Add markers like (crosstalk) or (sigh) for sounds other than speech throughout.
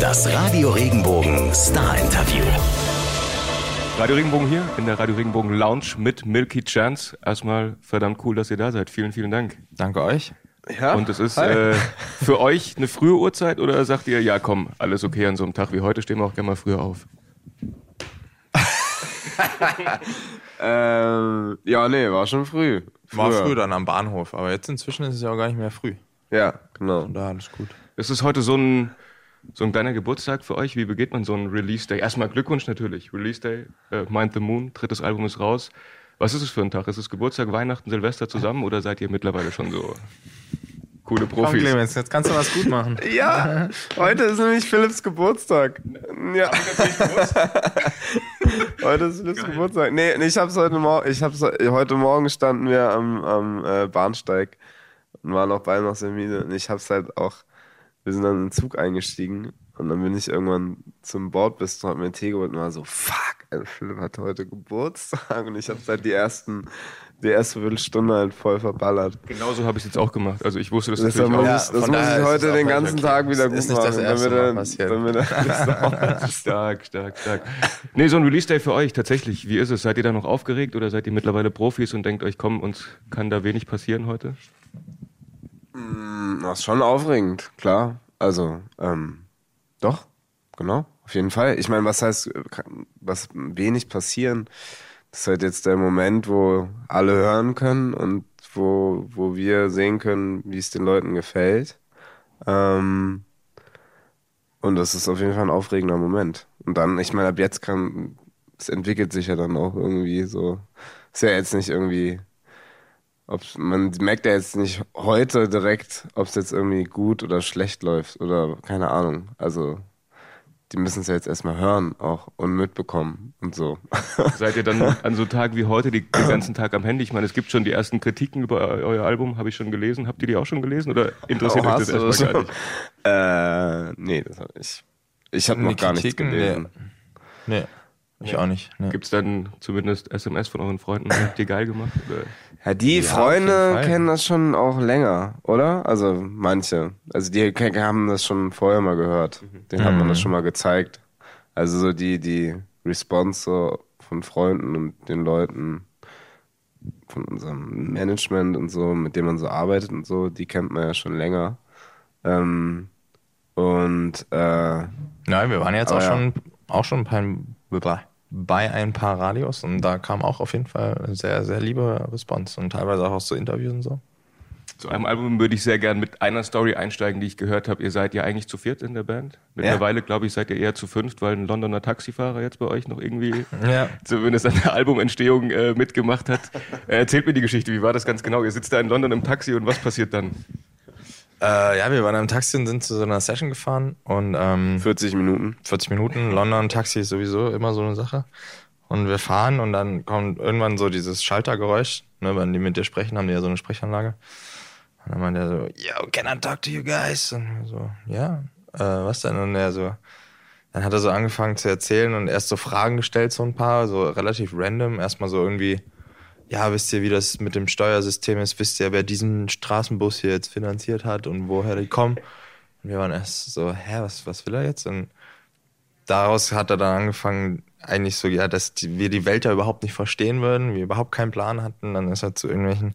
Das Radio Regenbogen Star Interview. Radio Regenbogen hier in der Radio Regenbogen Lounge mit Milky Chance. Erstmal verdammt cool, dass ihr da seid. Vielen, vielen Dank. Danke euch. Ja. Und es ist äh, (laughs) für euch eine frühe Uhrzeit oder sagt ihr, ja komm, alles okay an so einem Tag wie heute, stehen wir auch gerne mal früher auf? (laughs) ähm, ja, nee, war schon früh. War früh dann am Bahnhof, aber jetzt inzwischen ist es ja auch gar nicht mehr früh. Ja, genau. Da alles gut. Es ist heute so ein, so ein kleiner Geburtstag für euch. Wie begeht man so einen Release Day? Erstmal Glückwunsch natürlich. Release Day, äh, Mind the Moon, drittes Album ist raus. Was ist es für ein Tag? Ist es Geburtstag, Weihnachten, Silvester zusammen oder seid ihr mittlerweile schon so coole Profis? Komm, Clemens, jetzt kannst du was gut machen. (laughs) ja, heute ist nämlich Philipps Geburtstag. Ja. (laughs) heute ist Philipps Geil. Geburtstag. Nee, ich hab's heute Morgen, ich hab's, heute Morgen standen wir am, am äh, Bahnsteig und waren auch beide noch sehr müde und ich hab's halt auch, wir sind dann in den Zug eingestiegen und dann bin ich irgendwann zum Bordbist und mir Tee geholt und war so, fuck, Philipp hat heute Geburtstag und ich habe seit die ersten die erste Viertelstunde halt voll verballert. Genauso habe ich es jetzt auch gemacht. Also ich wusste das, das natürlich auch. Ja, das muss ich heute den ganzen okay. Tag wieder gut ist nicht machen. Das erste Mal passiert. (laughs) stark, stark, stark. Nee, so ein Release-Day für euch tatsächlich. Wie ist es? Seid ihr da noch aufgeregt oder seid ihr mittlerweile Profis und denkt euch, komm, uns kann da wenig passieren heute? Mm, das ist schon aufregend, klar. Also, ähm, doch, genau. Auf jeden Fall. Ich meine, was heißt, was wenig passieren? Das ist halt jetzt der Moment, wo alle hören können und wo, wo wir sehen können, wie es den Leuten gefällt. Ähm, und das ist auf jeden Fall ein aufregender Moment. Und dann, ich meine, ab jetzt kann, es entwickelt sich ja dann auch irgendwie so. Ist ja jetzt nicht irgendwie, ob man merkt ja jetzt nicht heute direkt, ob es jetzt irgendwie gut oder schlecht läuft oder keine Ahnung. Also die müssen es ja jetzt erstmal hören auch und mitbekommen und so. (laughs) Seid ihr dann an so Tagen wie heute die, den ganzen Tag am Handy? Ich meine, es gibt schon die ersten Kritiken über euer Album, habe ich schon gelesen. Habt ihr die auch schon gelesen oder interessiert oh, euch das erstmal gar nicht? (laughs) Äh, nee, das habe ich. Ich habe noch gar nichts gelesen. Nee. nee. Ich auch nicht. Nee. Gibt es dann zumindest SMS von euren Freunden? Habt ihr geil gemacht? Oder? Ja, die ja, Freunde kennen das schon auch länger, oder? Also manche. Also die haben das schon vorher mal gehört. Mhm. Den mhm. hat man das mhm. schon mal gezeigt. Also so die, die Response so von Freunden und den Leuten von unserem Management und so, mit dem man so arbeitet und so, die kennt man ja schon länger. Ähm, und äh, Nein, wir waren jetzt auch ja. schon auch schon ein paar bei ein paar Radios und da kam auch auf jeden Fall sehr, sehr liebe Response und teilweise auch aus so Interviews und so. Zu einem Album würde ich sehr gern mit einer Story einsteigen, die ich gehört habe. Ihr seid ja eigentlich zu viert in der Band. Mittlerweile, ja. glaube ich, seid ihr eher zu fünft, weil ein Londoner Taxifahrer jetzt bei euch noch irgendwie (laughs) ja. zumindest an der Albumentstehung äh, mitgemacht hat. Äh, erzählt mir die Geschichte, wie war das ganz genau? Ihr sitzt da in London im Taxi und was passiert dann? Äh, ja, wir waren im Taxi und sind zu so einer Session gefahren und ähm, 40 Minuten. 40 Minuten. London Taxi ist sowieso immer so eine Sache. Und wir fahren und dann kommt irgendwann so dieses Schaltergeräusch, ne, wenn die mit dir sprechen, haben die ja so eine Sprechanlage. Und dann meint er so, yo, can I talk to you guys? Und so, ja, äh, was denn? Und er so, dann hat er so angefangen zu erzählen und erst so Fragen gestellt, so ein paar, so relativ random. Erstmal so irgendwie, ja, wisst ihr, wie das mit dem Steuersystem ist? Wisst ihr, wer diesen Straßenbus hier jetzt finanziert hat und woher die kommen? Und wir waren erst so, hä, was, was will er jetzt? Und daraus hat er dann angefangen, eigentlich so, ja, dass die, wir die Welt ja überhaupt nicht verstehen würden, wir überhaupt keinen Plan hatten. Dann ist er zu irgendwelchen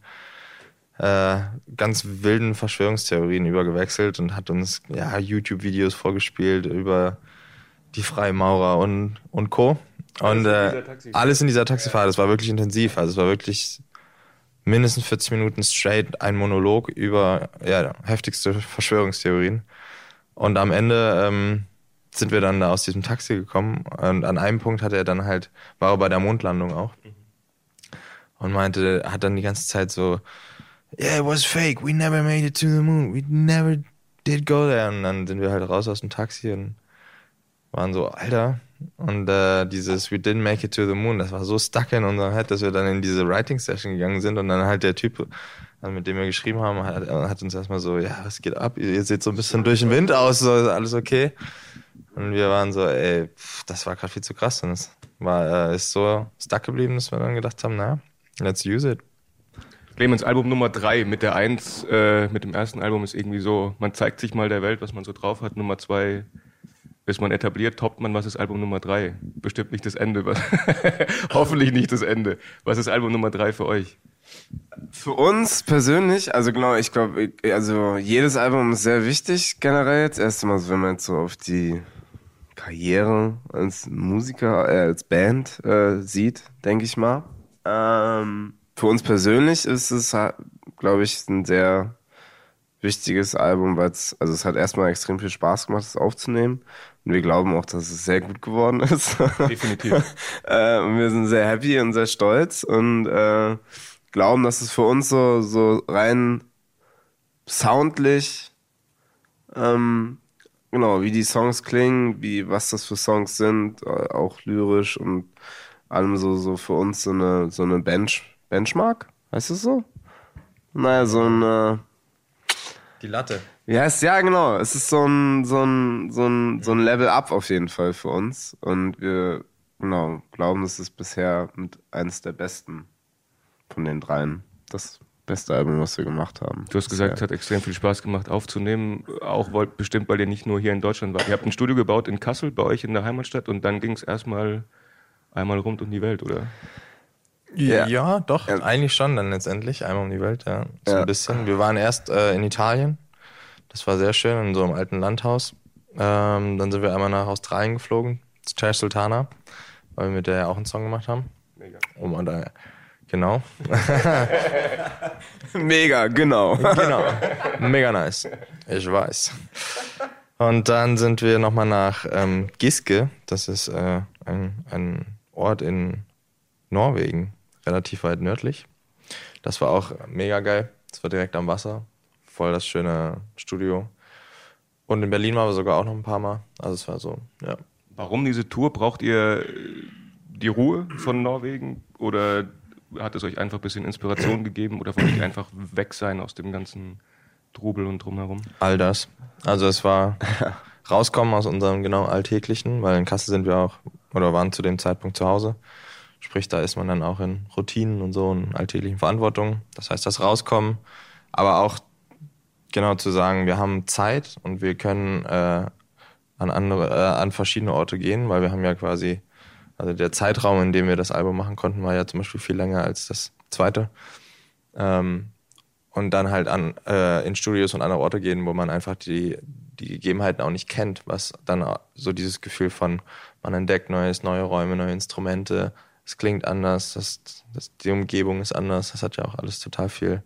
äh, ganz wilden Verschwörungstheorien übergewechselt und hat uns ja YouTube-Videos vorgespielt über die Freimaurer und, und Co. Und äh, alles in dieser Taxifahrt, das war wirklich intensiv. Also es war wirklich mindestens 40 Minuten straight ein Monolog über ja, heftigste Verschwörungstheorien. Und am Ende ähm, sind wir dann da aus diesem Taxi gekommen und an einem Punkt hat er dann halt, war er bei der Mondlandung auch und meinte, hat dann die ganze Zeit so, yeah, it was fake, we never made it to the moon, we never did go there. Und dann sind wir halt raus aus dem Taxi und waren so, Alter, und äh, dieses We didn't make it to the moon, das war so stuck in unserem Head, dass wir dann in diese Writing-Session gegangen sind und dann halt der Typ, äh, mit dem wir geschrieben haben, hat, äh, hat uns erstmal so, ja, was geht ab? Ihr, seht so ein bisschen durch den Wind aus, so, ist alles okay. Und wir waren so, ey, pff, das war gerade viel zu krass. Und es war, äh, ist so stuck geblieben, dass wir dann gedacht haben, naja, let's use it. Clemens Album Nummer 3 mit der 1, äh, mit dem ersten Album ist irgendwie so, man zeigt sich mal der Welt, was man so drauf hat. Nummer 2 bis man etabliert, toppt man, was ist Album Nummer 3? Bestimmt nicht das Ende. (laughs) Hoffentlich nicht das Ende. Was ist Album Nummer 3 für euch? Für uns persönlich, also genau, ich glaube, also jedes Album ist sehr wichtig generell. Das erste Mal, wenn man jetzt so auf die Karriere als Musiker, äh, als Band äh, sieht, denke ich mal. Ähm, für uns persönlich ist es, glaube ich, ein sehr wichtiges Album, weil es, also es hat erstmal extrem viel Spaß gemacht, es aufzunehmen. Und wir glauben auch, dass es sehr gut geworden ist. Definitiv. (laughs) äh, und wir sind sehr happy und sehr stolz und äh, glauben, dass es für uns so, so rein soundlich, ähm, genau, wie die Songs klingen, wie, was das für Songs sind, äh, auch lyrisch und allem so, so für uns so eine, so eine Bench, Benchmark, heißt es so? Naja, so eine, die Latte. Ja, ist, ja, genau. Es ist so ein, so ein, so ein, so ein Level up auf jeden Fall für uns. Und wir, genau, glauben, es ist bisher mit eines der besten von den dreien. Das beste Album, was wir gemacht haben. Du hast gesagt, es hat extrem viel Spaß gemacht aufzunehmen. Auch wollt, bestimmt, weil ihr nicht nur hier in Deutschland wart. Ihr habt ein Studio gebaut in Kassel, bei euch in der Heimatstadt, und dann ging es erstmal einmal rund um die Welt, oder? Ja, ja doch, ja. eigentlich schon dann letztendlich. Einmal um die Welt, ja. So ja. ein bisschen. Wir waren erst äh, in Italien. Das war sehr schön, in so einem alten Landhaus. Ähm, dann sind wir einmal nach Australien geflogen, zu Tash Sultana, weil wir mit der ja auch einen Song gemacht haben. Mega. Um, und, äh, genau. (laughs) Mega, genau. genau. Mega nice. Ich weiß. Und dann sind wir nochmal nach ähm, Giske. Das ist äh, ein, ein Ort in Norwegen relativ weit nördlich. Das war auch mega geil. Das war direkt am Wasser. Voll das schöne Studio. Und in Berlin waren wir sogar auch noch ein paar Mal. Also es war so, ja. Warum diese Tour? Braucht ihr die Ruhe von Norwegen? Oder hat es euch einfach ein bisschen Inspiration gegeben? Oder wollt ihr einfach weg sein aus dem ganzen Trubel und drumherum? All das. Also es war (laughs) rauskommen aus unserem genau Alltäglichen, weil in Kassel sind wir auch, oder waren zu dem Zeitpunkt zu Hause. Sprich, da ist man dann auch in Routinen und so und alltäglichen Verantwortungen. Das heißt, das rauskommen, aber auch genau zu sagen, wir haben Zeit und wir können äh, an andere, äh, an verschiedene Orte gehen, weil wir haben ja quasi, also der Zeitraum, in dem wir das Album machen konnten, war ja zum Beispiel viel länger als das zweite. Ähm, und dann halt an äh, in Studios und andere Orte gehen, wo man einfach die die Gegebenheiten auch nicht kennt, was dann so dieses Gefühl von man entdeckt neues, neue Räume, neue Instrumente, es klingt anders, das, das, die Umgebung ist anders, das hat ja auch alles total viel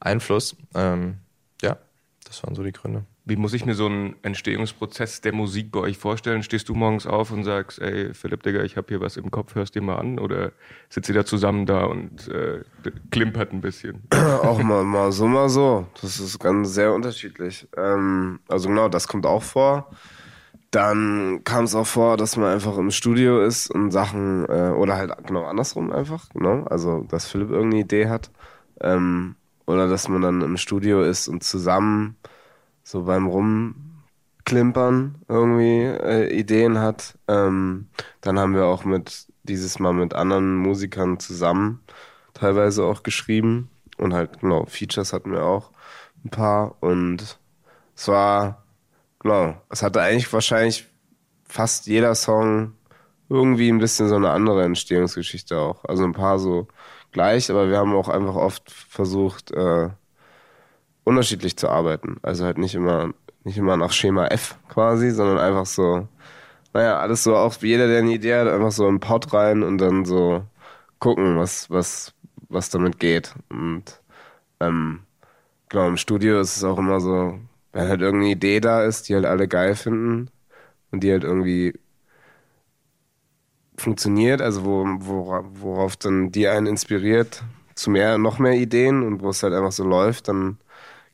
Einfluss. Ähm, ja, das waren so die Gründe. Wie muss ich mir so einen Entstehungsprozess der Musik bei euch vorstellen? Stehst du morgens auf und sagst, ey Philipp, Digga, ich habe hier was im Kopf, hörst dir mal an? Oder sitzt ihr da zusammen da und äh, klimpert ein bisschen? (clears throat) auch mal, mal so, mal so. Das ist ganz sehr unterschiedlich. Ähm, also genau, das kommt auch vor. Dann kam es auch vor, dass man einfach im Studio ist und Sachen, äh, oder halt genau andersrum einfach, genau. Also, dass Philipp irgendeine Idee hat. Ähm, oder dass man dann im Studio ist und zusammen so beim Rumklimpern irgendwie äh, Ideen hat. Ähm, dann haben wir auch mit, dieses Mal mit anderen Musikern zusammen teilweise auch geschrieben. Und halt, genau, Features hatten wir auch ein paar. Und es war Genau. Es hatte eigentlich wahrscheinlich fast jeder Song irgendwie ein bisschen so eine andere Entstehungsgeschichte auch. Also ein paar so gleich, aber wir haben auch einfach oft versucht, äh, unterschiedlich zu arbeiten. Also halt nicht immer, nicht immer nach Schema F quasi, sondern einfach so, naja, alles so, auch jeder, der eine Idee hat, einfach so einen Pot rein und dann so gucken, was, was, was damit geht. Und ähm, genau, im Studio ist es auch immer so, wenn halt irgendeine Idee da ist, die halt alle geil finden und die halt irgendwie funktioniert, also wo, wo, worauf dann die einen inspiriert zu mehr, noch mehr Ideen und wo es halt einfach so läuft, dann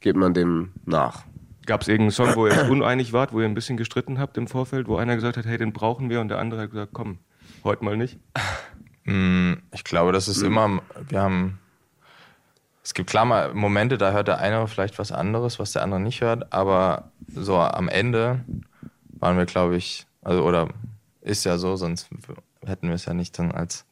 geht man dem nach. Gab es irgendeinen Song, wo ihr uneinig wart, wo ihr ein bisschen gestritten habt im Vorfeld, wo einer gesagt hat, hey, den brauchen wir und der andere hat gesagt, komm, heute mal nicht? Mm, ich glaube, das ist mhm. immer, wir haben es gibt klar mal Momente, da hört der eine vielleicht was anderes, was der andere nicht hört, aber so am Ende waren wir, glaube ich, also oder ist ja so, sonst hätten wir es ja nicht dann als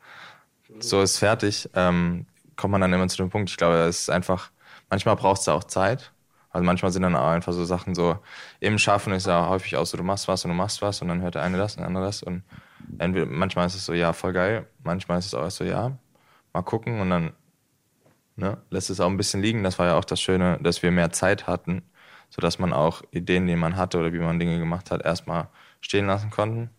so ist fertig, ähm, kommt man dann immer zu dem Punkt. Ich glaube, es ist einfach, manchmal braucht es auch Zeit Also manchmal sind dann auch einfach so Sachen so, im Schaffen ist ja häufig auch so, du machst was und du machst was und dann hört der eine das und der andere das und entweder, manchmal ist es so, ja, voll geil, manchmal ist es auch so, ja, mal gucken und dann ne, lässt es auch ein bisschen liegen. Das war ja auch das Schöne, dass wir mehr Zeit hatten, sodass man auch Ideen, die man hatte oder wie man Dinge gemacht hat, erstmal stehen lassen konnten.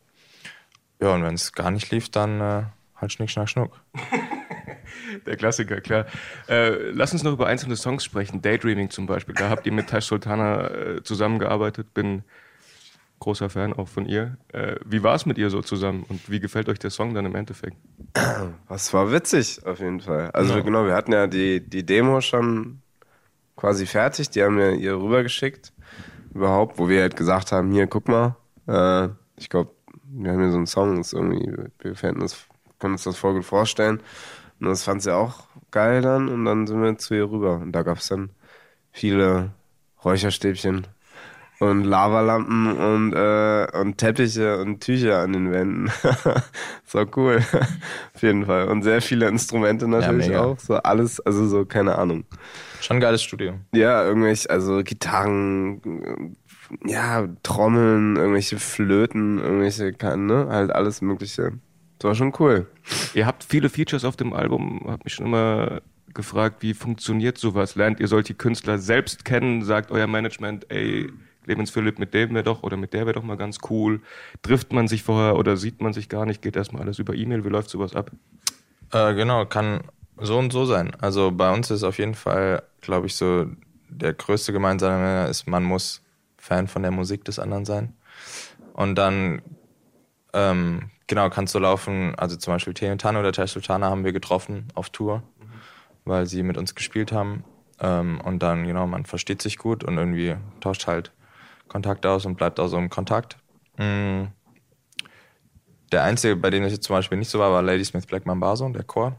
Ja, und wenn es gar nicht lief, dann äh, halt Schnick, Schnack, Schnuck. (laughs) Der Klassiker, klar. Äh, lass uns noch über einzelne Songs sprechen. Daydreaming zum Beispiel. Da habt ihr mit Tash Sultana äh, zusammengearbeitet. Bin großer Fan auch von ihr. Äh, wie war es mit ihr so zusammen und wie gefällt euch der Song dann im Endeffekt? (clears throat) Das war witzig auf jeden Fall. Also ja. genau, wir hatten ja die, die Demo schon quasi fertig, die haben wir ihr rübergeschickt überhaupt, wo wir halt gesagt haben, hier, guck mal, äh, ich glaube, wir haben hier so einen Song, das irgendwie, wir fänden das, können uns das voll gut vorstellen. Und das fand sie auch geil dann und dann sind wir zu ihr rüber. Und da gab es dann viele Räucherstäbchen und Lavalampen und, äh, und Teppiche und Tücher an den Wänden. (laughs) so cool. Auf jeden Fall. Und sehr viele Instrumente natürlich ja, auch. So alles, also so, keine Ahnung. Schon ein geiles Studio. Ja, irgendwelche, also Gitarren, ja, Trommeln, irgendwelche Flöten, irgendwelche, ne, halt alles Mögliche. Das war schon cool. Ihr habt viele Features auf dem Album, hab mich schon immer gefragt, wie funktioniert sowas? Lernt ihr solche Künstler selbst kennen? Sagt euer Management, ey, Clemens Philipp, mit dem wäre doch oder mit der wäre doch mal ganz cool. Trifft man sich vorher oder sieht man sich gar nicht? Geht erstmal alles über E-Mail? Wie läuft sowas ab? Äh, genau, kann so und so sein. Also bei uns ist auf jeden Fall, glaube ich, so der größte gemeinsame Nenner ist, man muss Fan von der Musik des anderen sein. Und dann, ähm, genau, kannst du laufen, also zum Beispiel Tanne oder Tesh Sultana haben wir getroffen auf Tour, mhm. weil sie mit uns gespielt haben. Ähm, und dann, genau, man versteht sich gut und irgendwie tauscht halt Kontakt aus und bleibt also im Kontakt. Mhm. Der einzige, bei dem es jetzt zum Beispiel nicht so war, war Ladysmith Black Mambazo, der Chor.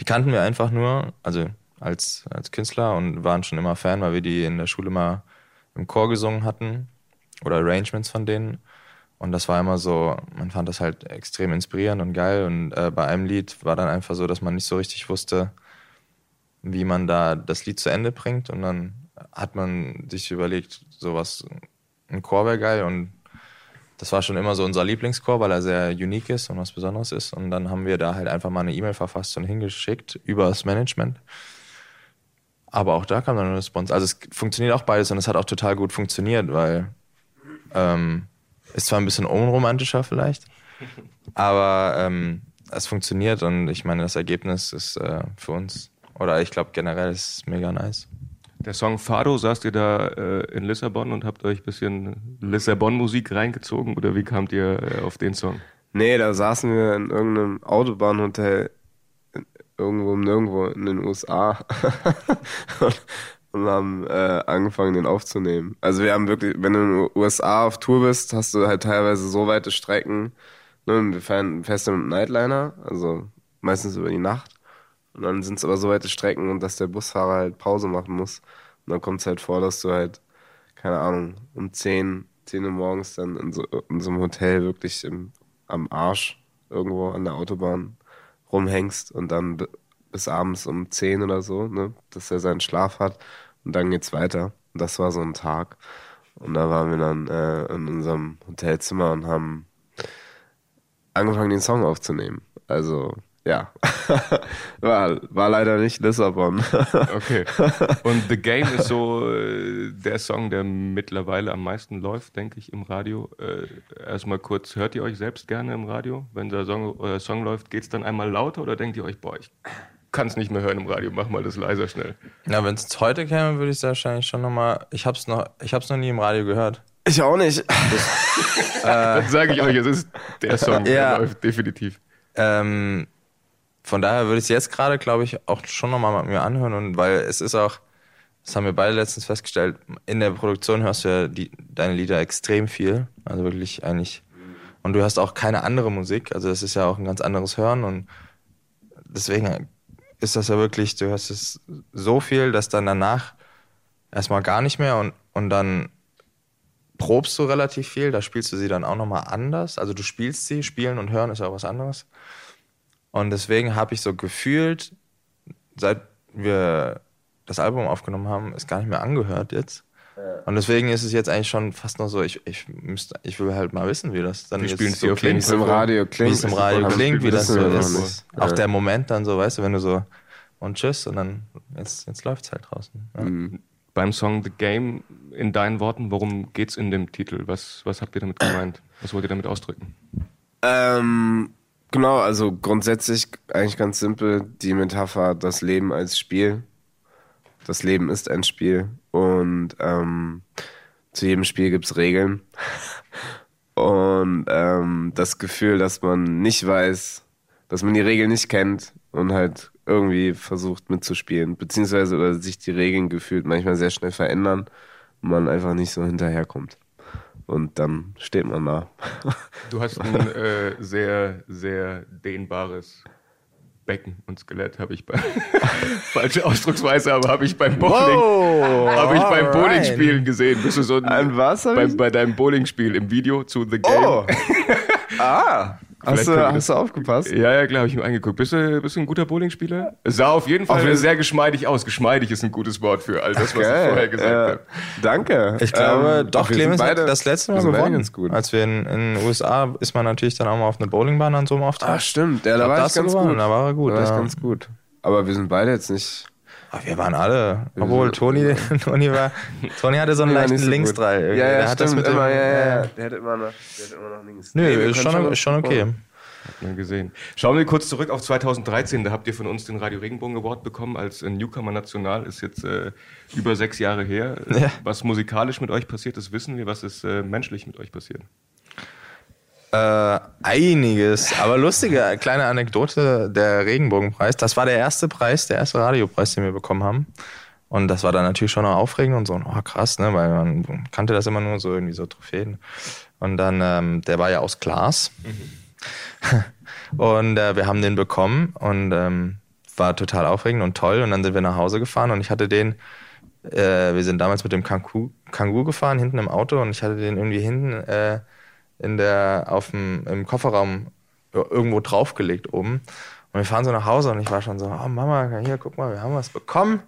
Die kannten wir einfach nur, also als, als Künstler und waren schon immer Fan, weil wir die in der Schule mal im Chor gesungen hatten oder Arrangements von denen. Und das war immer so, man fand das halt extrem inspirierend und geil. Und äh, bei einem Lied war dann einfach so, dass man nicht so richtig wusste, wie man da das Lied zu Ende bringt. Und dann hat man sich überlegt, sowas, ein Chor wäre geil und das war schon immer so unser Lieblingschor, weil er sehr unique ist und was Besonderes ist. Und dann haben wir da halt einfach mal eine E-Mail verfasst und hingeschickt über das Management. Aber auch da kam dann eine Response. Also es funktioniert auch beides und es hat auch total gut funktioniert, weil ähm, ist zwar ein bisschen unromantischer vielleicht, (laughs) aber ähm, es funktioniert und ich meine, das Ergebnis ist äh, für uns, oder ich glaube generell ist es mega nice. Der Song Fado, saßt ihr da äh, in Lissabon und habt euch ein bisschen Lissabon-Musik reingezogen oder wie kamt ihr äh, auf den Song? Nee, da saßen wir in irgendeinem Autobahnhotel irgendwo nirgendwo in den USA (laughs) und, und, haben äh, angefangen, den aufzunehmen. Also wir haben wirklich, wenn du in den USA auf Tour bist, hast du halt teilweise so weite Strecken. Ne, wir fahren fest mit Nightliner, also meistens über die Nacht. Und dann sind es aber so weite Strecken und dass der Busfahrer halt Pause machen muss. Und dann kommt es halt vor, dass du halt, keine Ahnung, um 10, 10 Uhr morgens dann in so, in so einem Hotel wirklich im, am Arsch irgendwo an der Autobahn rumhängst und dann bis abends um 10 oder so, ne, dass er seinen Schlaf hat und dann geht's weiter. Und das war so ein Tag. Und da waren wir dann äh, in unserem Hotelzimmer und haben angefangen, den Song aufzunehmen. Also ja. (laughs) war, war leider nicht Lissabon. (laughs) okay. Und The Game ist so äh, der Song, der mittlerweile am meisten läuft, denke ich, im Radio. Äh, erstmal kurz, hört ihr euch selbst gerne im Radio? Wenn der Song, euer Song läuft, geht es dann einmal lauter oder denkt ihr euch, boah, ich kann es nicht mehr hören im Radio, mach mal das leiser schnell? Na, wenn es heute käme, würde ich es wahrscheinlich schon nochmal. Ich hab's noch, ich hab's noch nie im Radio gehört. Ich auch nicht. (laughs) Das, äh, dann sage ich euch, es ist der Song, ja. der läuft definitiv. Ähm, von daher würde ich es jetzt gerade, glaube ich, auch schon nochmal mit mir anhören und weil es ist auch, das haben wir beide letztens festgestellt, in der Produktion hörst du ja die, deine Lieder extrem viel, also wirklich eigentlich. Und du hörst auch keine andere Musik, also das ist ja auch ein ganz anderes Hören und deswegen ist das ja wirklich, du hörst es so viel, dass dann danach erstmal gar nicht mehr und, und dann probst du relativ viel, da spielst du sie dann auch nochmal anders. Also du spielst sie, spielen und hören ist auch was anderes. Und deswegen habe ich so gefühlt, seit wir das Album aufgenommen haben, es gar nicht mehr angehört jetzt. Und deswegen ist es jetzt eigentlich schon fast noch so, ich, ich, müsste, ich will halt mal wissen, wie das dann spielen so klingt. Fall im Radio klingt. Wie es im Radio klingt, wie das so ist. nicht. Auch Ja. der Moment dann so, weißt du, wenn du so und tschüss und dann jetzt, jetzt läuft's halt draußen. Ja. Mhm. Beim Song The Game, in deinen Worten, worum geht's in dem Titel? Was, was habt ihr damit gemeint? Was wollt ihr damit ausdrücken? Ähm, genau, also grundsätzlich eigentlich ganz simpel die Metapher, das Leben als Spiel. Das Leben ist ein Spiel und ähm, zu jedem Spiel gibt's Regeln. (laughs) Und ähm, das Gefühl, dass man nicht weiß, dass man die Regeln nicht kennt und halt irgendwie versucht mitzuspielen, beziehungsweise oder sich die Regeln gefühlt manchmal sehr schnell verändern und man einfach nicht so hinterherkommt. Und dann steht man da. (laughs) Du hast ein äh, sehr, sehr dehnbares Becken und Skelett, habe ich bei (laughs) falsche Ausdrucksweise, aber habe ich beim Bowling, habe ich beim. Bowling-Spielen gesehen. Bist du so ein, Ein was bei, bei deinem Bowling-Spiel im Video zu The Game? Oh! (laughs) ah! Hast du, hast du aufgepasst? Ja, ja, klar, habe ich mir angeguckt. Bist du, bist du ein guter Bowlingspieler? Es sah auf jeden Fall sehr geschmeidig aus. Geschmeidig ist ein gutes Wort für all das, was ich vorher gesagt ja. habe. Danke. Ich glaube, Ähm, doch, Clemens hat beide- das letzte Mal gewonnen. ganz gut. Als wir in, in den USA ist man natürlich dann auch mal auf eine Bowlingbahn an so einem Auftrag. Ach, stimmt. Ja, da war ich ganz gewonnen, gut. da war er gut, Da war ja. ganz gut. Aber wir sind beide jetzt nicht. Ach, wir waren alle. Obwohl Toni, (laughs) Toni war, Toni hatte so einen leichten so. Linksdrall. Ja, ja, der hat das stimmt. mit dem, immer, ja, ja, ja. ja. Der hat immer noch, der immer noch links. Nö, Nee, ist schon, ist schon okay. Hat man gesehen. Schauen wir kurz zurück auf 2013. Da habt ihr von uns den Radio Regenbogen Award bekommen als äh, Newcomer National. Ist jetzt äh, über sechs Jahre her. Ja. Was musikalisch mit euch passiert ist, wissen wir. Was ist äh, menschlich mit euch passiert? Äh, einiges, aber lustige kleine Anekdote, der Regenbogenpreis, das war der erste Preis, der erste Radiopreis, den wir bekommen haben. Und das war dann natürlich schon noch aufregend und so, oh krass, ne, weil man kannte das immer nur so irgendwie so Trophäen. Und dann, ähm, der war ja aus Glas. (laughs) und äh, wir haben den bekommen und ähm, war total aufregend und toll. Und dann sind wir nach Hause gefahren und ich hatte den, äh, wir sind damals mit dem Kangoo, Kangoo gefahren, hinten im Auto und ich hatte den irgendwie hinten äh, in der, auf dem, im Kofferraum irgendwo draufgelegt oben. Und wir fahren so nach Hause und ich war schon so, oh Mama, hier, guck mal, wir haben was bekommen.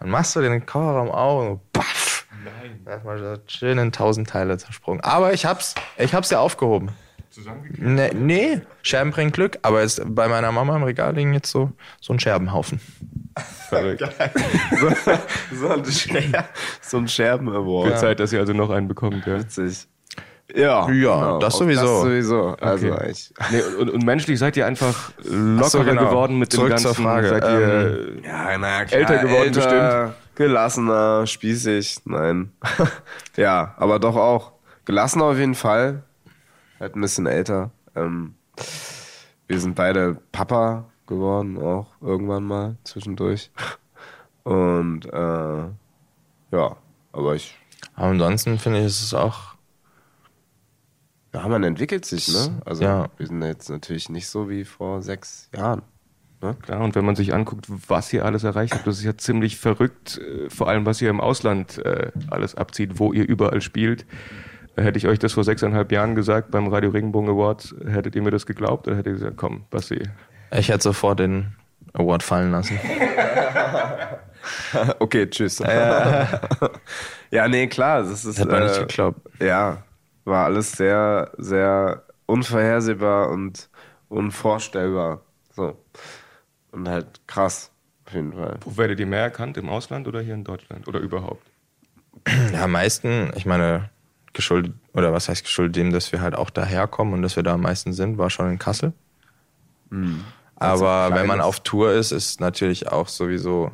Dann machst du den Kofferraum auf und paff. Nein. Erstmal so schön in tausend Teile zersprungen. Aber ich hab's, ich hab's ja aufgehoben. Zusammengekriegt? Nee, nee, Scherben bringen Glück, aber jetzt bei meiner Mama im Regal liegen jetzt so, so ein Scherbenhaufen. Verrückt. (laughs) so, so ein, Scher so ein Scherben-Award. Wird Zeit, dass ihr also noch einen bekommt. Ja. Witzig. Ja, Ja, das Auch sowieso. Das sowieso. Also Okay. eigentlich. Nee, und, und menschlich seid ihr einfach lockerer so, genau. geworden mit Zurück dem zur ganzen. Frage. Seid ihr, Ja, naja, klar. Älter geworden älter, Gelassener, spießig, nein. (laughs) ja, aber doch auch. Gelassener auf jeden Fall. Halt ein bisschen älter. Ähm, wir sind beide Papa geworden, auch irgendwann mal zwischendurch. Und äh, ja, aber ich. Aber ansonsten finde ich, ist es auch, Ja, man entwickelt sich, ne? Also Ja. wir sind jetzt natürlich nicht so wie vor sechs Jahren. Ne? Klar, und wenn man sich anguckt, was ihr alles erreicht habt, das ist ja ziemlich verrückt, äh, vor allem was ihr im Ausland äh, alles abzieht, wo ihr überall spielt. Hätte ich euch das vor sechseinhalb Jahren gesagt beim Radio Regenbogen Award, hättet ihr mir das geglaubt oder hättet ihr gesagt, komm, Basti, ich hätte sofort den Award fallen lassen. (laughs) Okay, tschüss. (laughs) ja, nee, klar, das ist. Hätte man nicht äh, geglaubt. Ja, war alles sehr, sehr unvorhersehbar und unvorstellbar. So. Und halt krass, auf jeden Fall. wo werdet ihr mehr erkannt, im Ausland oder hier in Deutschland oder überhaupt? (clears throat) Ja, am meisten, ich meine, geschuldet, oder was heißt geschuldet dem, dass wir halt auch daherkommen und dass wir da am meisten sind, war schon in Kassel. Aber Also wenn man auf Tour ist, ist natürlich auch sowieso,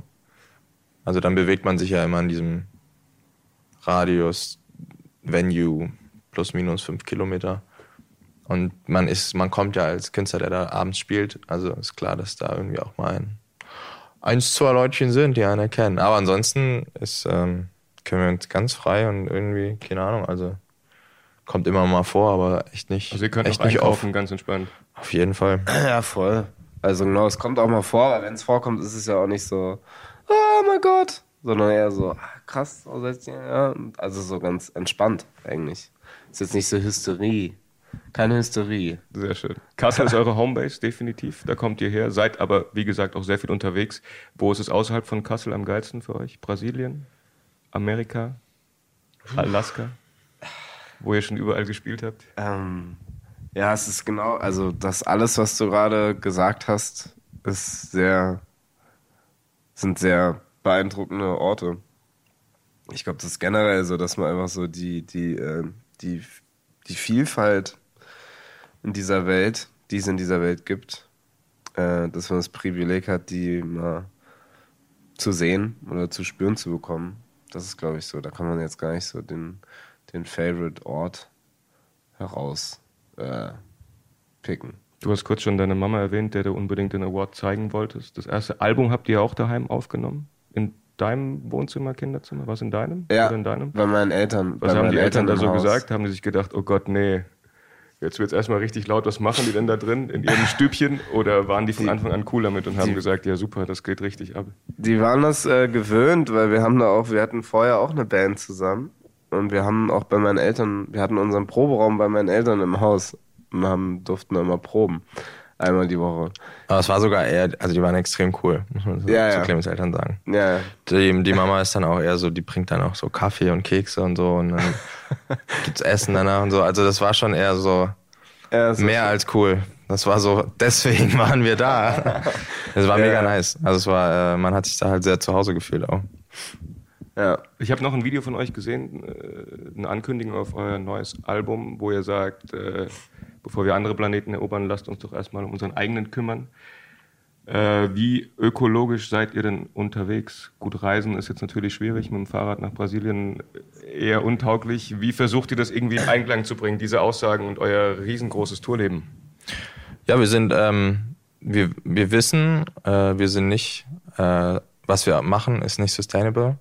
also dann bewegt man sich ja immer in diesem Radius, Venue, plus minus fünf Kilometer. Und man ist, man kommt ja als Künstler, der da abends spielt, also ist klar, dass da irgendwie auch mal ein, eins, zwei Leutchen sind, die einen erkennen. Aber ansonsten ist, ähm, können wir uns ganz frei und irgendwie, keine Ahnung, also kommt immer mal vor, aber echt nicht, Also ihr könnt echt auch nicht einkaufen, ganz entspannt. auf. Auf jeden Fall. Ja, voll. Also genau, es kommt auch mal vor, aber wenn es vorkommt, ist es ja auch nicht so, oh mein Gott, sondern eher so, ah, krass, Also so ganz entspannt eigentlich. Ist jetzt nicht so Hysterie. keine Hysterie. Sehr schön. Kassel ist eure Homebase, definitiv. Da kommt ihr her. Seid aber, wie gesagt, auch sehr viel unterwegs. Wo ist es außerhalb von Kassel am geilsten für euch? Brasilien? Amerika? Alaska? Wo ihr schon überall gespielt habt? Ähm, ja, es ist genau, also das alles, was du gerade gesagt hast, ist sehr, sind sehr beeindruckende Orte. Ich glaube, das ist generell so, dass man einfach so die, die, äh, die, die Vielfalt in dieser Welt, die es in dieser Welt gibt, äh, dass man das Privileg hat, die mal zu sehen oder zu spüren zu bekommen. Das ist, glaube ich, so. Da kann man jetzt gar nicht so den, den Favorite-Ort heraus äh, picken. Du hast kurz schon deine Mama erwähnt, der du unbedingt den Award zeigen wolltest. Das erste Album habt ihr auch daheim aufgenommen? In deinem Wohnzimmer, Kinderzimmer? Was in deinem? Ja, Oder in deinem? bei meinen Eltern. Was haben die Eltern da im so Haus. gesagt? Haben die sich gedacht, oh Gott, nee, jetzt wird's erstmal richtig laut, was machen die denn da drin in ihrem (laughs) Stübchen? Oder waren die von Anfang an cool damit und haben die- gesagt, ja super, das geht richtig ab? Die waren das äh, gewöhnt, weil wir haben da auch, wir hatten vorher auch eine Band zusammen. Und wir haben auch bei meinen Eltern, wir hatten unseren Proberaum bei meinen Eltern im Haus und haben, durften da immer proben. Einmal die Woche. Aber es war sogar eher, also die waren extrem cool, muss man so Ja, zu ja. Clemens Eltern sagen. Ja, Die, die Mama ist dann auch eher so, die bringt dann auch so Kaffee und Kekse und so und dann (laughs) gibt's Essen danach und so. Also das war schon eher so ja so mehr als cool. Das war so, deswegen (laughs) waren wir da. Das war Ja, mega nice. Also es war, äh, man hat sich da halt sehr zu Hause gefühlt auch. Ja. Ich habe noch ein Video von euch gesehen, äh, eine Ankündigung auf euer neues Album, wo ihr sagt, äh, bevor wir andere Planeten erobern, lasst uns doch erstmal um unseren eigenen kümmern. Äh, wie ökologisch seid ihr denn unterwegs? Gut, Reisen ist jetzt natürlich schwierig, mit dem Fahrrad nach Brasilien eher untauglich. Wie versucht ihr das irgendwie in Einklang zu bringen, diese Aussagen und euer riesengroßes Tourleben? Ja, wir sind, ähm, wir, wir wissen, äh, wir sind nicht, äh, was wir machen, ist nicht sustainable,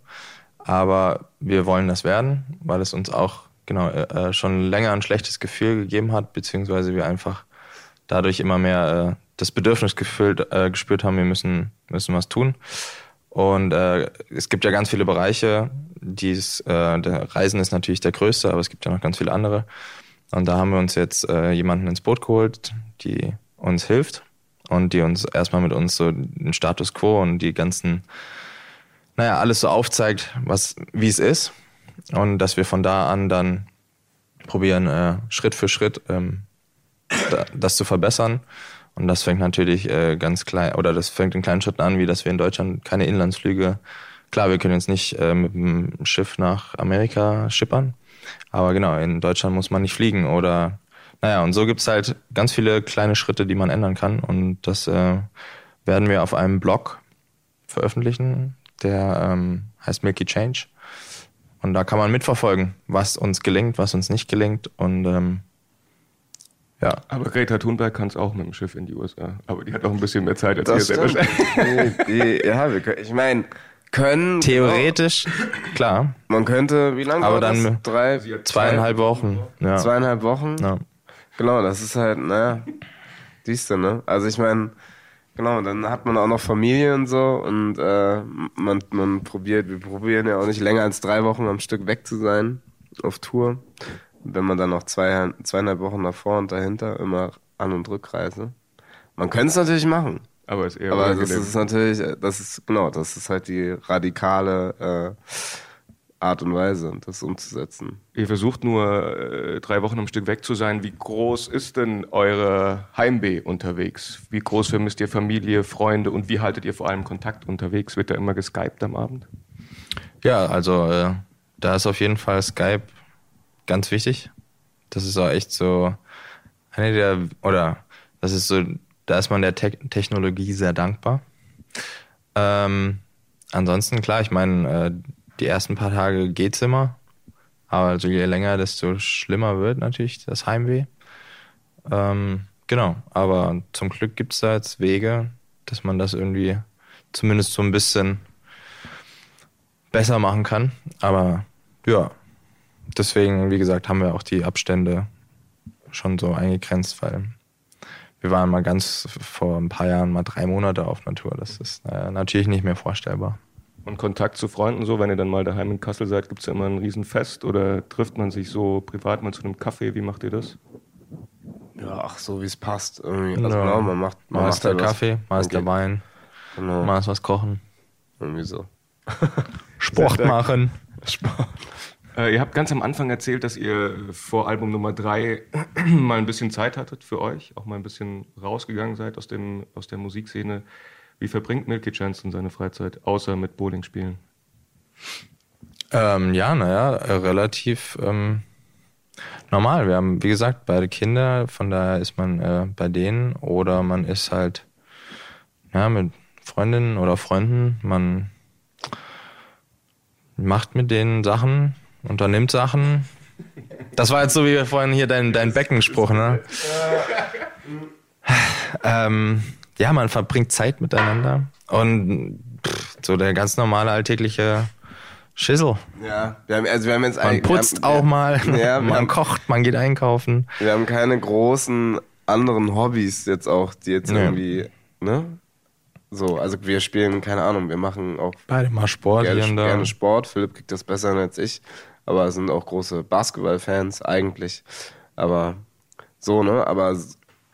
aber wir wollen das werden, weil es uns auch genau äh, schon länger ein schlechtes Gefühl gegeben hat, beziehungsweise wir einfach dadurch immer mehr äh, das Bedürfnis gefühlt, äh, gespürt haben, wir müssen, müssen was tun. Und äh, es gibt ja ganz viele Bereiche, die äh, der Reisen ist natürlich der größte, aber es gibt ja noch ganz viele andere. Und da haben wir uns jetzt äh, jemanden ins Boot geholt, die uns hilft und die uns erstmal mit uns so den Status quo und die ganzen, naja, alles so aufzeigt, was, wie es ist. Und dass wir von da an dann probieren, äh, Schritt für Schritt ähm, da, das zu verbessern. Und das fängt natürlich äh, ganz klein, oder das fängt in kleinen Schritten an, wie dass wir in Deutschland keine Inlandsflüge, klar, wir können jetzt nicht äh, mit dem Schiff nach Amerika schippern, aber genau, in Deutschland muss man nicht fliegen oder, naja, und so gibt's halt ganz viele kleine Schritte, die man ändern kann. Und das äh, werden wir auf einem Blog veröffentlichen, der ähm, heißt Milky Change. Und da kann man mitverfolgen, was uns gelingt, was uns nicht gelingt. Und ähm, ja, Aber Greta Thunberg kann es auch mit dem Schiff in die USA. Aber die hat auch ein bisschen mehr Zeit als Das die, (laughs) die, ja, wir können, ich meine, können. theoretisch, klar, Man könnte, wie lange Aber dauert das? dann- Drei, zweieinhalb Wochen. Ja. zweieinhalb Wochen? Ja. Genau, das ist halt, naja, siehst du, ne? Also ich meine, genau, dann hat man auch noch Familie und so und äh, man, man probiert, wir probieren ja auch nicht länger als drei Wochen am Stück weg zu sein auf Tour. Wenn man dann noch zwei, zweieinhalb Wochen davor und dahinter immer An- und Rückreise. Man könnte es natürlich machen. Aber ist eher Aber das ist natürlich, das ist, genau, das ist halt die radikale äh, Art und Weise, das umzusetzen. Ihr versucht nur äh, drei Wochen am Stück weg zu sein. Wie groß ist denn eure Heimweh unterwegs? Wie groß vermisst ihr Familie, Freunde und wie haltet ihr vor allem Kontakt unterwegs? Wird da immer geskypt am Abend? Ja, also äh, da ist auf jeden Fall Skype ganz wichtig. Das ist auch echt so eine der, oder das ist so, da ist man der Te Technologie sehr dankbar. Ähm, ansonsten, klar, ich meine, äh, die ersten paar Tage geht's immer, aber also je länger, desto schlimmer wird natürlich das Heimweh. Ähm, genau, aber zum Glück gibt's da jetzt Wege, dass man das irgendwie zumindest so ein bisschen besser machen kann. Aber ja, deswegen, wie gesagt, haben wir auch die Abstände schon so eingegrenzt, weil wir waren mal ganz vor ein paar Jahren mal drei Monate auf Natur. Das ist äh, natürlich nicht mehr vorstellbar. Und Kontakt zu Freunden so, wenn ihr dann mal daheim in Kassel seid, gibt's ja immer ein Riesenfest oder trifft man sich so privat mal zu einem Kaffee? Wie macht ihr das? ach, so wie es passt. Irgendwie. Also ja. genau, man macht, man mal ist der halt Kaffee, mal ist der Wein, genau. mal ist was kochen. Irgendwie so. (laughs) Sport machen. Sport. Äh, ihr habt ganz am Anfang erzählt, dass ihr vor Album Nummer 3 (clears throat) mal ein bisschen Zeit hattet für euch, auch mal ein bisschen rausgegangen seid aus, dem, aus der Musikszene. Wie verbringt Milky Chance seine Freizeit, außer mit Bowling spielen? Ähm, ja, naja, relativ ähm, normal. Wir haben, wie gesagt, beide Kinder, von daher ist man äh, bei denen oder man ist halt ja, mit Freundinnen oder Freunden. Man macht mit denen Sachen, unternimmt Sachen. Das war jetzt so wie vorhin hier dein, dein Beckenspruch, ne? (laughs) ähm, ja, man verbringt Zeit miteinander und pff, so der ganz normale alltägliche Schissel. Ja, wir haben, also wir haben jetzt Man putzt haben, auch mal, (laughs) ja, man haben, kocht, man geht einkaufen. Wir haben keine großen anderen Hobbys jetzt auch, die jetzt ja. irgendwie, ne? So, also wir spielen, keine Ahnung, wir machen auch beide mal Sport gerne, gerne Sport. Philipp kriegt das besser als ich, aber sind auch große Basketballfans eigentlich. Aber so, ne? Aber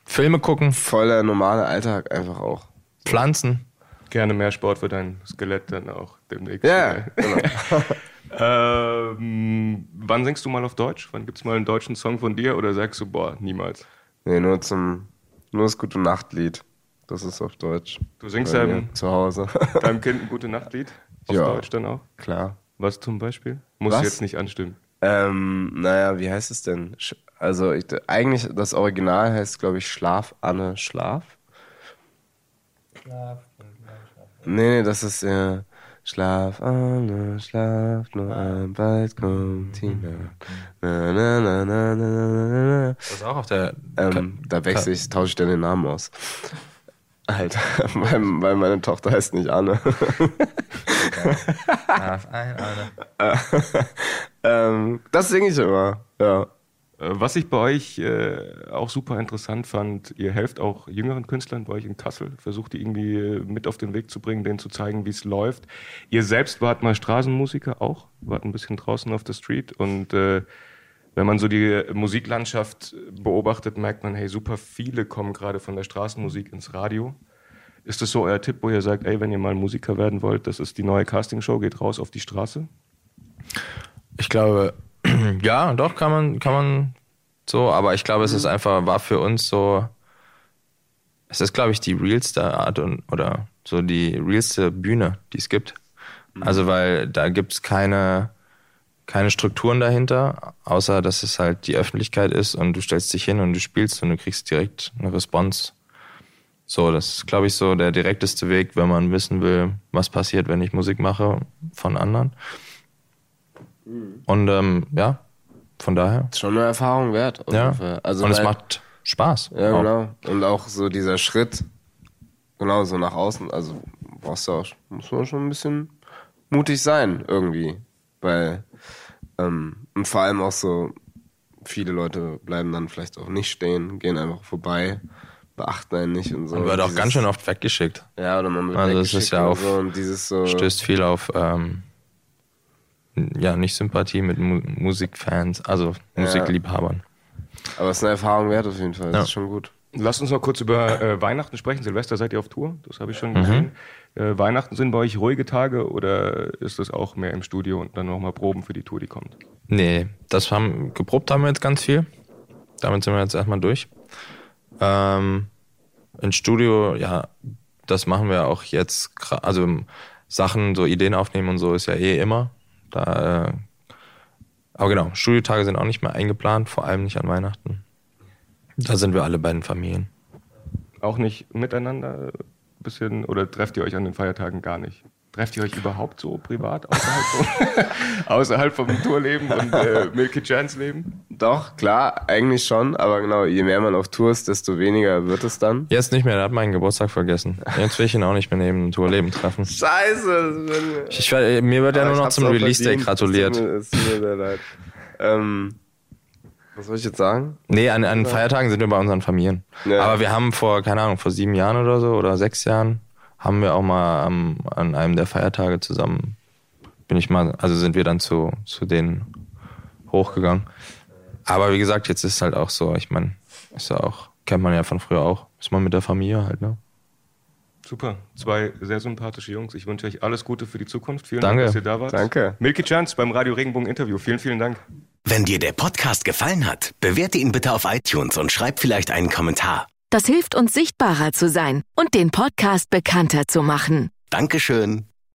Filme gucken. Voll der normale Alltag einfach auch. Pflanzen. Gerne mehr Sport für dein Skelett dann auch demnächst. Ja, genau. (laughs) (laughs) ähm, wann singst du mal auf Deutsch? Wann gibt es mal einen deutschen Song von dir oder sagst du, boah, niemals? Nee, nur zum, nur das gute Nachtlied. Das ist auf Deutsch. Du singst deinem, zu Hause. (laughs) deinem Kind ein gute Nachtlied? Auf ja, Deutsch dann auch? Klar. Was zum Beispiel? Muss Was? jetzt nicht anstimmen. Ähm, naja, wie heißt es denn? Also ich, eigentlich das Original heißt, glaube ich, Schlaf, Anne, Schlaf. Schlaf. Nee, nee, das ist ja. Äh, Schlaf, Anne, schlaf nur ein, bald kommt Tina. Na, na, na, na, na, na, na. Das ist auch auf der. Ähm, da wechsle ich, tausche ich dann den Namen aus. Alter, (laughs) weil, weil meine Tochter heißt nicht Anne. Schlaf ein, Anne. (laughs) ähm, das singe ich immer, ja. Äh, was ich bei euch äh, auch super interessant fand, ihr helft auch jüngeren Künstlern bei euch in Kassel, versucht die irgendwie äh, mit auf den Weg zu bringen, denen zu zeigen, wie es läuft. Ihr selbst wart mal Straßenmusiker auch, wart ein bisschen draußen auf der Street und wenn man so die Musiklandschaft beobachtet, merkt man, hey, super viele kommen gerade von der Straßenmusik ins Radio. Ist das so euer Tipp, wo ihr sagt, ey, wenn ihr mal Musiker werden wollt, das ist die neue Castingshow, geht raus auf die Straße? Ich glaube, ja, doch, kann man, kann man so, aber ich glaube, es ist mhm. einfach, war für uns so, es ist, glaube ich, die realste Art und, oder so die realste Bühne, die es gibt. Mhm. Also, weil da gibt es keine, keine Strukturen dahinter, außer dass es halt die Öffentlichkeit ist und du stellst dich hin und du spielst und du kriegst direkt eine Response. So, das ist, glaube ich, so der direkteste Weg, wenn man wissen will, was passiert, wenn ich Musik mache von anderen. Mhm. Und ähm, ja, von daher. Ist schon eine Erfahrung wert. ja. Also und es macht Spaß. Ja, auch. genau. Und auch so dieser Schritt, genau so nach außen, also brauchst du auch, muss man schon ein bisschen mutig sein irgendwie. Weil, ähm, und vor allem auch so, viele Leute bleiben dann vielleicht auch nicht stehen, gehen einfach vorbei, beachten einen nicht und so. Man wird auch ganz schön oft weggeschickt. Ja, oder man wird also weggeschickt es ist ja auf, so und dieses so. Stößt viel auf, ähm, ja, nicht Sympathie mit Mu Musikfans, also Musikliebhabern. Aber es ist eine Erfahrung wert auf jeden Fall, das ja. ist schon gut. Lasst uns noch kurz über äh, Weihnachten sprechen. Silvester seid ihr auf Tour, das habe ich schon gesehen. Mhm. Äh, Weihnachten sind bei euch ruhige Tage oder ist das auch mehr im Studio und dann nochmal Proben für die Tour, die kommt? Nee, das haben geprobt haben wir jetzt ganz viel. Damit sind wir jetzt erstmal durch. Ähm, Im Studio, ja, das machen wir auch jetzt, also Sachen, so Ideen aufnehmen und so ist ja eh immer. Da, äh, aber genau, Studiotage sind auch nicht mehr eingeplant, vor allem nicht an Weihnachten. Da sind wir alle bei den Familien. Auch nicht miteinander ein bisschen oder trefft ihr euch an den Feiertagen gar nicht? Trefft ihr euch überhaupt so privat außerhalb, vom, (laughs) außerhalb vom Tourleben und äh, Milky Chance Leben? Doch, klar, eigentlich schon, aber genau, je mehr man auf Tour ist, desto weniger wird es dann. Jetzt nicht mehr, der hat meinen Geburtstag vergessen. Jetzt will ich ihn auch nicht mehr neben dem Tourleben treffen. Scheiße! Ich, mir wird ja nur noch zum Release Day gratuliert. Es tut mir sehr leid. Ähm, was soll ich jetzt sagen? Nee, an, an Feiertagen sind wir bei unseren Familien. Ja. Aber wir haben vor, keine Ahnung, vor sieben Jahren oder so oder sechs Jahren haben wir auch mal am, an einem der Feiertage zusammen, bin ich mal, also sind wir dann zu, zu denen hochgegangen. Aber wie gesagt, jetzt ist halt auch so, ich meine, ist ja auch kennt man ja von früher auch. Ist man mit der Familie halt, ne? Super. Zwei sehr sympathische Jungs. Ich wünsche euch alles Gute für die Zukunft. Vielen Danke. Dank, dass ihr da wart. Danke. Milky Chance beim Radio Regenbogen Interview. Vielen, vielen Dank. Wenn dir der Podcast gefallen hat, bewerte ihn bitte auf iTunes und schreib vielleicht einen Kommentar. Das hilft uns sichtbarer zu sein und den Podcast bekannter zu machen. Dankeschön.